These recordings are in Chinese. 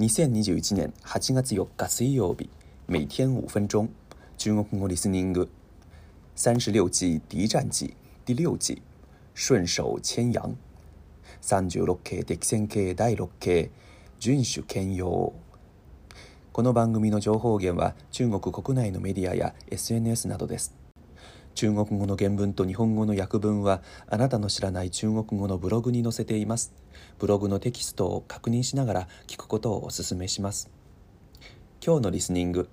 2021年8月4日水曜日每天5分钟中国語リスニング36期敌战記第6期順手千羊36系敵戦系第6系順守兼用この番組の情報源は中国国内のメディアや SNS などです中国語の原文と日本語の訳文はあなたの知らない中国語のブログに載せています。ブログのテキストを確認しながら聞くことをお勧めします。今日のリスニング。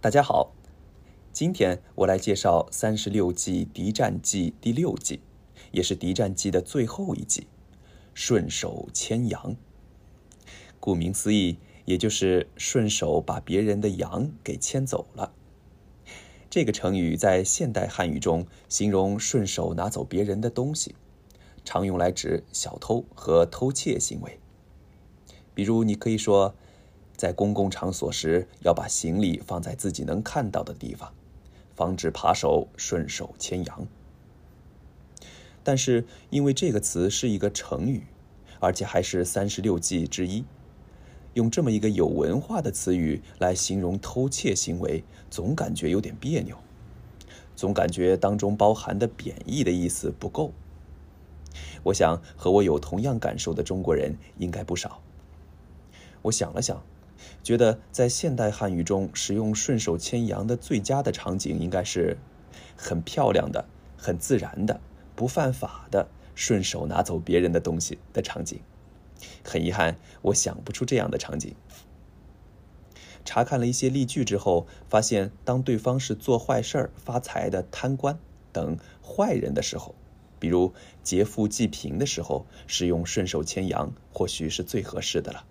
大家好，今天我来介绍三十六计《敌战记》第六计，也是《敌战记》的最后一计——顺手牵羊。顾名思义，也就是顺手把别人的羊给牵走了。这个成语在现代汉语中形容顺手拿走别人的东西，常用来指小偷和偷窃行为。比如，你可以说，在公共场所时要把行李放在自己能看到的地方，防止扒手顺手牵羊。但是，因为这个词是一个成语，而且还是三十六计之一。用这么一个有文化的词语来形容偷窃行为，总感觉有点别扭，总感觉当中包含的贬义的意思不够。我想和我有同样感受的中国人应该不少。我想了想，觉得在现代汉语中使用“顺手牵羊”的最佳的场景，应该是很漂亮的、很自然的、不犯法的顺手拿走别人的东西的场景。很遗憾，我想不出这样的场景。查看了一些例句之后，发现当对方是做坏事儿发财的贪官等坏人的时候，比如劫富济贫的时候，使用顺手牵羊或许是最合适的了。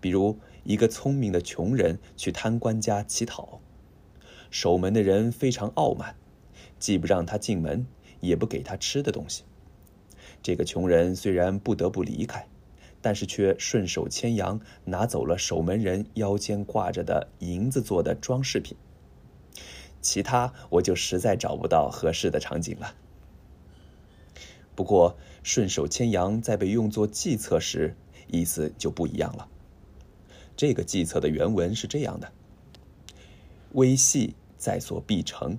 比如，一个聪明的穷人去贪官家乞讨，守门的人非常傲慢，既不让他进门，也不给他吃的东西。这个穷人虽然不得不离开，但是却顺手牵羊拿走了守门人腰间挂着的银子做的装饰品。其他我就实在找不到合适的场景了。不过顺手牵羊在被用作计策时，意思就不一样了。这个计策的原文是这样的：“微细在所必成，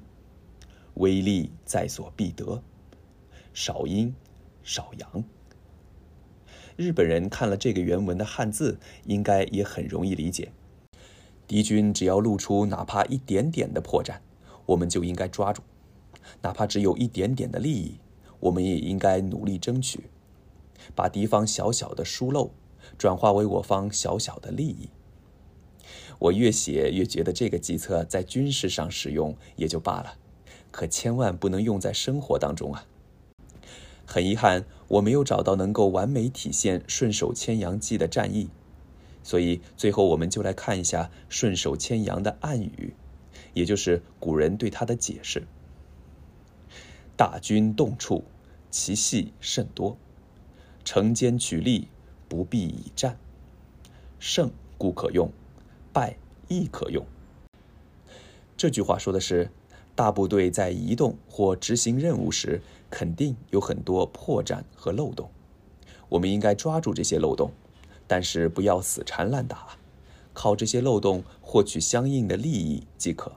微利在所必得，少因。”少阳。日本人看了这个原文的汉字，应该也很容易理解。敌军只要露出哪怕一点点的破绽，我们就应该抓住；哪怕只有一点点的利益，我们也应该努力争取，把敌方小小的疏漏转化为我方小小的利益。我越写越觉得这个计策在军事上使用也就罢了，可千万不能用在生活当中啊！很遗憾，我没有找到能够完美体现“顺手牵羊记的战役，所以最后我们就来看一下“顺手牵羊”的暗语，也就是古人对它的解释：“大军动处，其隙甚多，城间取利，不必以战。胜固可用，败亦可用。”这句话说的是。大部队在移动或执行任务时，肯定有很多破绽和漏洞，我们应该抓住这些漏洞，但是不要死缠烂打，靠这些漏洞获取相应的利益即可。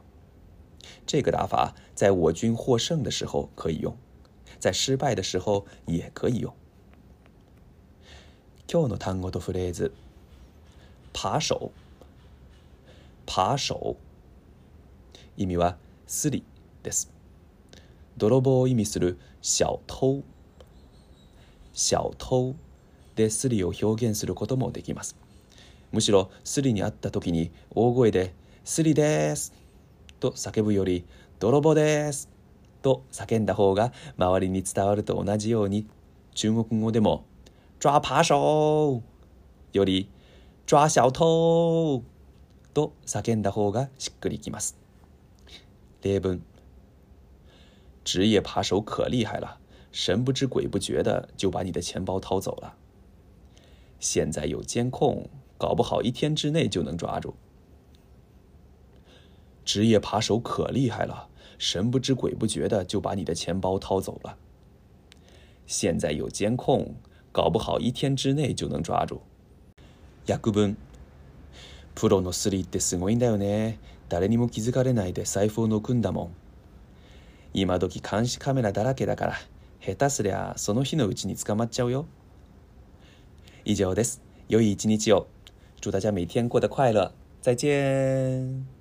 这个打法在我军获胜的时候可以用，在失败的时候也可以用。p o n o t a n g 扒手，扒手，一米弯。スリです泥棒を意味する小偷小偷でスリを表現することもできますむしろスリに会った時に大声で「スリです」と叫ぶより「泥棒です」と叫んだ方が周りに伝わると同じように中国語でも「抓扒手」より「抓小偷」と叫んだ方がしっくりきます。列本，职业扒手可厉害了，神不知鬼不觉的就把你的钱包掏走了。现在有监控，搞不好一天之内就能抓住。职业扒手可厉害了，神不知鬼不觉的就把你的钱包掏走了。现在有监控，搞不好一天之内就能抓住。役分，プロのスリってすごいん誰にも気づかれないで財布を抜くんだもん今時監視カメラだらけだから下手すりゃその日のうちに捕まっちゃうよ以上です良い一日を祝大家每天过得快乐再见